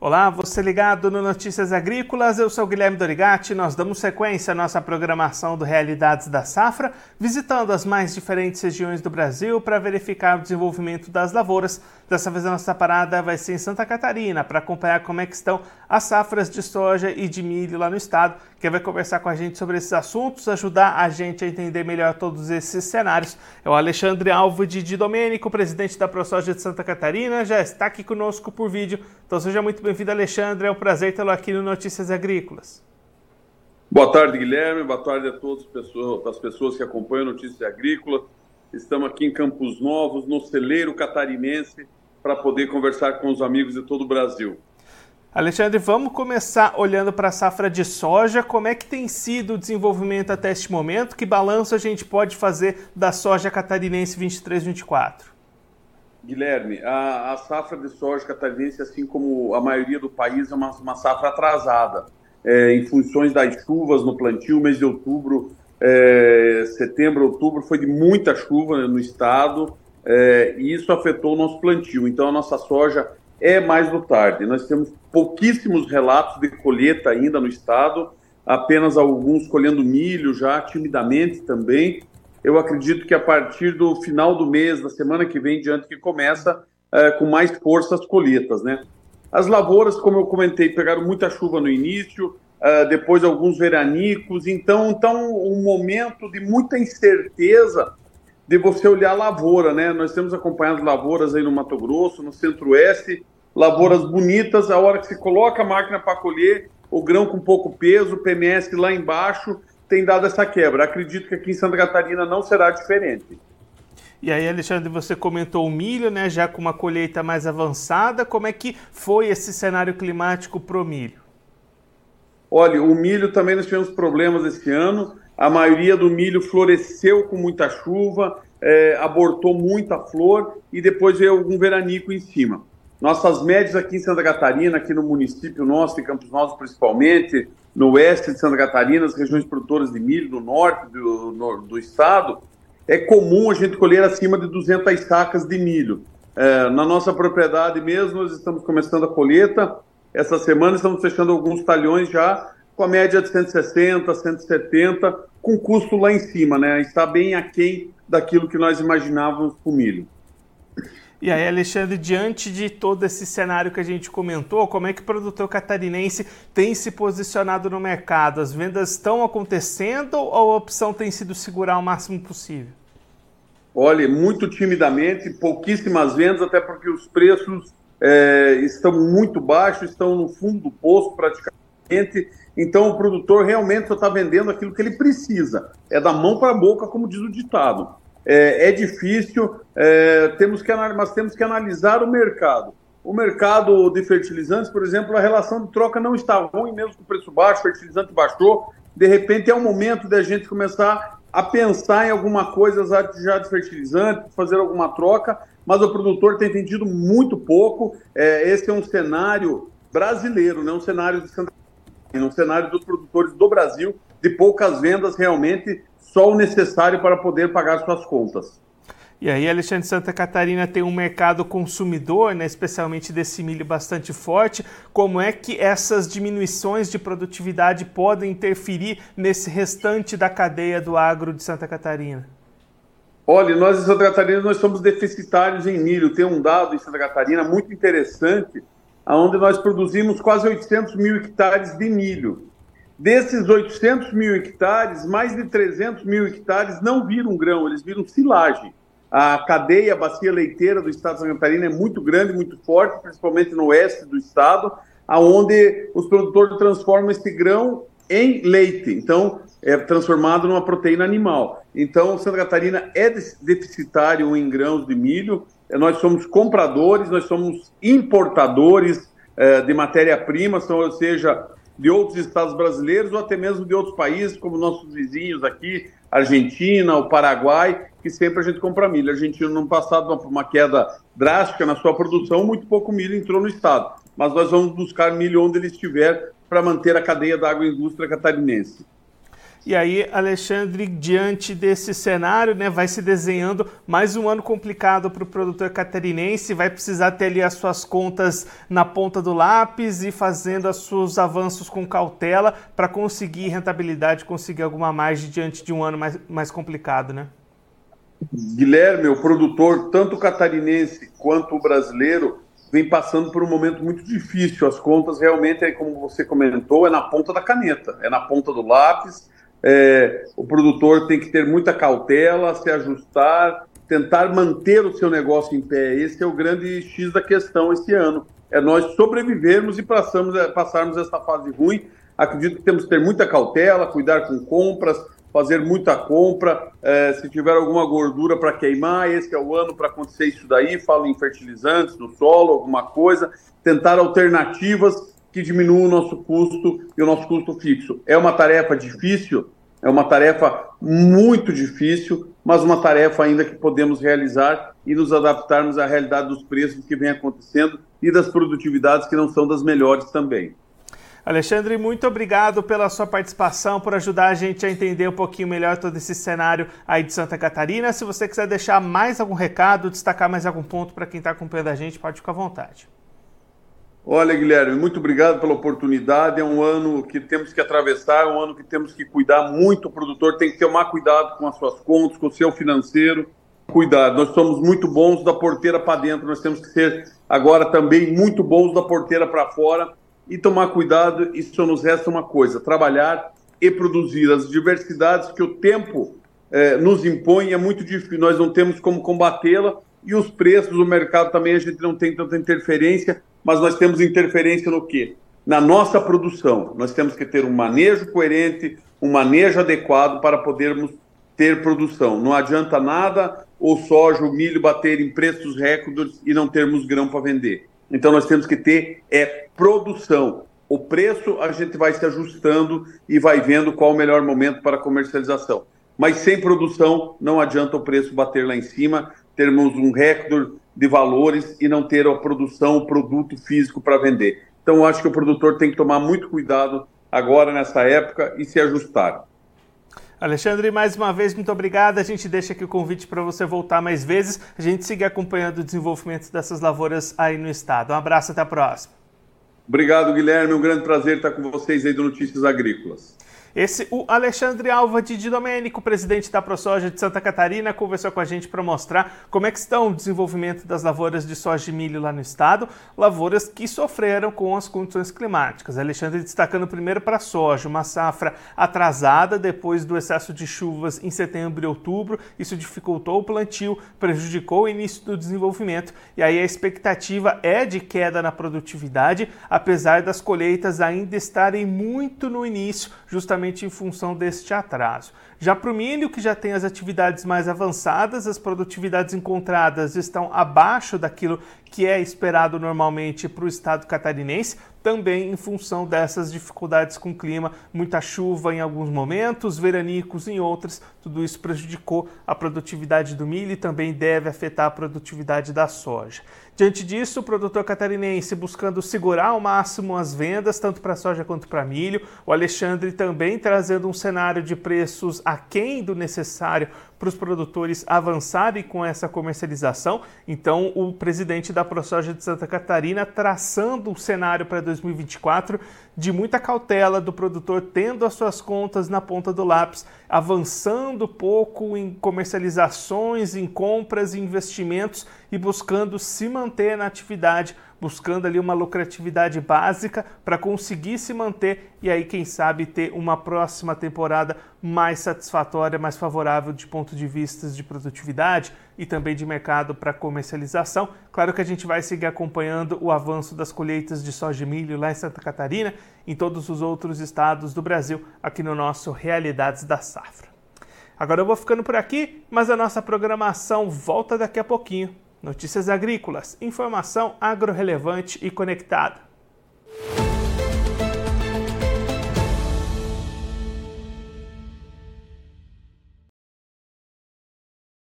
Olá, você ligado no Notícias Agrícolas, eu sou Guilherme Dorigati. Nós damos sequência à nossa programação do Realidades da Safra, visitando as mais diferentes regiões do Brasil para verificar o desenvolvimento das lavouras. Dessa vez a nossa parada vai ser em Santa Catarina para acompanhar como é que estão as safras de soja e de milho lá no estado. Quem vai conversar com a gente sobre esses assuntos, ajudar a gente a entender melhor todos esses cenários, é o Alexandre Alvo de Domênico, presidente da ProSoja de Santa Catarina, já está aqui conosco por vídeo. Então seja muito bem-vindo, Alexandre. É um prazer tê-lo aqui no Notícias Agrícolas. Boa tarde, Guilherme. Boa tarde a todas as pessoas que acompanham Notícias Agrícolas. Estamos aqui em Campos Novos, no celeiro catarinense, para poder conversar com os amigos de todo o Brasil. Alexandre, vamos começar olhando para a safra de soja. Como é que tem sido o desenvolvimento até este momento? Que balanço a gente pode fazer da soja catarinense 23-24? Guilherme, a, a, safra de soja catarinense, assim como a maioria do país, é uma, uma safra atrasada, é, em funções das chuvas no plantio. Mês de outubro, é, setembro, outubro, foi de muita chuva no estado é, e isso afetou o nosso plantio. Então, a nossa soja é mais do tarde. Nós temos pouquíssimos relatos de colheita ainda no estado, apenas alguns colhendo milho já timidamente também eu acredito que a partir do final do mês, da semana que vem diante, que começa é, com mais força as colheitas, né? As lavouras, como eu comentei, pegaram muita chuva no início, é, depois alguns veranicos, então, então um momento de muita incerteza de você olhar a lavoura, né? Nós temos acompanhado lavouras aí no Mato Grosso, no Centro-Oeste, lavouras bonitas, a hora que se coloca a máquina para colher, o grão com pouco peso, o PMS lá embaixo, tem dado essa quebra. Acredito que aqui em Santa Catarina não será diferente. E aí, Alexandre, você comentou o milho, né, já com uma colheita mais avançada. Como é que foi esse cenário climático para o milho? Olha, o milho também nós tivemos problemas esse ano. A maioria do milho floresceu com muita chuva, é, abortou muita flor e depois veio algum veranico em cima. Nossas médias aqui em Santa Catarina, aqui no município nosso, em Campos Novos principalmente, no oeste de Santa Catarina, as regiões produtoras de milho, no norte do, no, do estado, é comum a gente colher acima de 200 sacas de milho. É, na nossa propriedade mesmo, nós estamos começando a colheita. Essa semana estamos fechando alguns talhões já com a média de 160, 170, com custo lá em cima, né? Está bem aquém daquilo que nós imaginávamos com milho. E aí, Alexandre, diante de todo esse cenário que a gente comentou, como é que o produtor catarinense tem se posicionado no mercado? As vendas estão acontecendo ou a opção tem sido segurar o máximo possível? Olha, muito timidamente, pouquíssimas vendas, até porque os preços é, estão muito baixos, estão no fundo do poço praticamente. Então, o produtor realmente só está vendendo aquilo que ele precisa. É da mão para a boca, como diz o ditado é, é difícil, é, temos que, mas temos que analisar o mercado. O mercado de fertilizantes, por exemplo, a relação de troca não está ruim, mesmo com o preço baixo, o fertilizante baixou. De repente é o momento da gente começar a pensar em alguma coisa já de fertilizante, fazer alguma troca, mas o produtor tem vendido muito pouco. É, esse é um cenário brasileiro, não um cenário de Santa um cenário dos produtores do Brasil, de poucas vendas realmente só o necessário para poder pagar suas contas. E aí, Alexandre Santa Catarina tem um mercado consumidor, né, especialmente desse milho bastante forte. Como é que essas diminuições de produtividade podem interferir nesse restante da cadeia do agro de Santa Catarina? Olha, nós em Santa Catarina nós somos deficitários em milho. Tem um dado em Santa Catarina muito interessante, onde nós produzimos quase 800 mil hectares de milho. Desses 800 mil hectares, mais de 300 mil hectares não viram grão, eles viram silagem. A cadeia, a bacia leiteira do estado de Santa Catarina é muito grande, muito forte, principalmente no oeste do estado, aonde os produtores transformam esse grão em leite. Então, é transformado numa proteína animal. Então, Santa Catarina é deficitário em grãos de milho. Nós somos compradores, nós somos importadores é, de matéria-prima, ou seja, de outros estados brasileiros ou até mesmo de outros países, como nossos vizinhos aqui, Argentina, o Paraguai, que sempre a gente compra milho. A Argentina, no passado, uma, uma queda drástica na sua produção, muito pouco milho entrou no estado. Mas nós vamos buscar milho onde ele estiver para manter a cadeia da agroindústria catarinense. E aí, Alexandre, diante desse cenário, né, vai se desenhando mais um ano complicado para o produtor catarinense, vai precisar ter ali as suas contas na ponta do lápis e fazendo os seus avanços com cautela para conseguir rentabilidade, conseguir alguma margem diante de um ano mais, mais complicado, né? Guilherme, o produtor, tanto catarinense quanto brasileiro, vem passando por um momento muito difícil. As contas realmente, como você comentou, é na ponta da caneta, é na ponta do lápis é, o produtor tem que ter muita cautela, se ajustar, tentar manter o seu negócio em pé. Esse é o grande X da questão esse ano. É nós sobrevivermos e passamos, é, passarmos essa fase ruim. Acredito que temos que ter muita cautela, cuidar com compras, fazer muita compra. É, se tiver alguma gordura para queimar, esse é o ano para acontecer isso daí. Falo em fertilizantes no solo, alguma coisa. Tentar alternativas que diminua o nosso custo e o nosso custo fixo. É uma tarefa difícil, é uma tarefa muito difícil, mas uma tarefa ainda que podemos realizar e nos adaptarmos à realidade dos preços que vem acontecendo e das produtividades que não são das melhores também. Alexandre, muito obrigado pela sua participação, por ajudar a gente a entender um pouquinho melhor todo esse cenário aí de Santa Catarina. Se você quiser deixar mais algum recado, destacar mais algum ponto para quem está acompanhando a gente, pode ficar à vontade. Olha, Guilherme, muito obrigado pela oportunidade. É um ano que temos que atravessar, é um ano que temos que cuidar muito. O produtor tem que tomar cuidado com as suas contas, com o seu financeiro. Cuidado, nós somos muito bons da porteira para dentro, nós temos que ser agora também muito bons da porteira para fora e tomar cuidado. E só nos resta uma coisa: trabalhar e produzir. As diversidades que o tempo eh, nos impõe é muito difícil, nós não temos como combatê-la e os preços do mercado também a gente não tem tanta interferência mas nós temos interferência no quê? Na nossa produção. Nós temos que ter um manejo coerente, um manejo adequado para podermos ter produção. Não adianta nada o soja, o milho bater em preços recordes e não termos grão para vender. Então nós temos que ter é produção. O preço a gente vai se ajustando e vai vendo qual o melhor momento para comercialização. Mas sem produção não adianta o preço bater lá em cima, termos um recorde de valores e não ter a produção, o produto físico para vender. Então, eu acho que o produtor tem que tomar muito cuidado agora nessa época e se ajustar. Alexandre, mais uma vez, muito obrigado. A gente deixa aqui o convite para você voltar mais vezes. A gente siga acompanhando o desenvolvimento dessas lavouras aí no estado. Um abraço, até a próxima. Obrigado, Guilherme. Um grande prazer estar com vocês aí do Notícias Agrícolas. Esse, o Alexandre Alva de Domênico, presidente da ProSoja de Santa Catarina, conversou com a gente para mostrar como é que estão o desenvolvimento das lavouras de soja e milho lá no estado, lavouras que sofreram com as condições climáticas. Alexandre destacando primeiro para a soja, uma safra atrasada depois do excesso de chuvas em setembro e outubro, isso dificultou o plantio, prejudicou o início do desenvolvimento e aí a expectativa é de queda na produtividade, apesar das colheitas ainda estarem muito no início, justamente justamente em função deste atraso. Já para o milho, que já tem as atividades mais avançadas, as produtividades encontradas estão abaixo daquilo que é esperado normalmente para o estado catarinense, também em função dessas dificuldades com o clima, muita chuva em alguns momentos, veranicos em outros, tudo isso prejudicou a produtividade do milho e também deve afetar a produtividade da soja. Diante disso, o produtor catarinense buscando segurar ao máximo as vendas, tanto para soja quanto para milho, o Alexandre também trazendo um cenário de preços aquém do necessário para os produtores avançarem com essa comercialização. Então, o presidente da ProSoja de Santa Catarina traçando um cenário para 2024 de muita cautela do produtor tendo as suas contas na ponta do lápis, avançando pouco em comercializações, em compras e investimentos e buscando se manter na atividade buscando ali uma lucratividade básica para conseguir se manter e aí, quem sabe, ter uma próxima temporada mais satisfatória, mais favorável de ponto de vista de produtividade e também de mercado para comercialização. Claro que a gente vai seguir acompanhando o avanço das colheitas de soja e milho lá em Santa Catarina, em todos os outros estados do Brasil, aqui no nosso Realidades da Safra. Agora eu vou ficando por aqui, mas a nossa programação volta daqui a pouquinho. Notícias agrícolas, informação agro-relevante e conectada.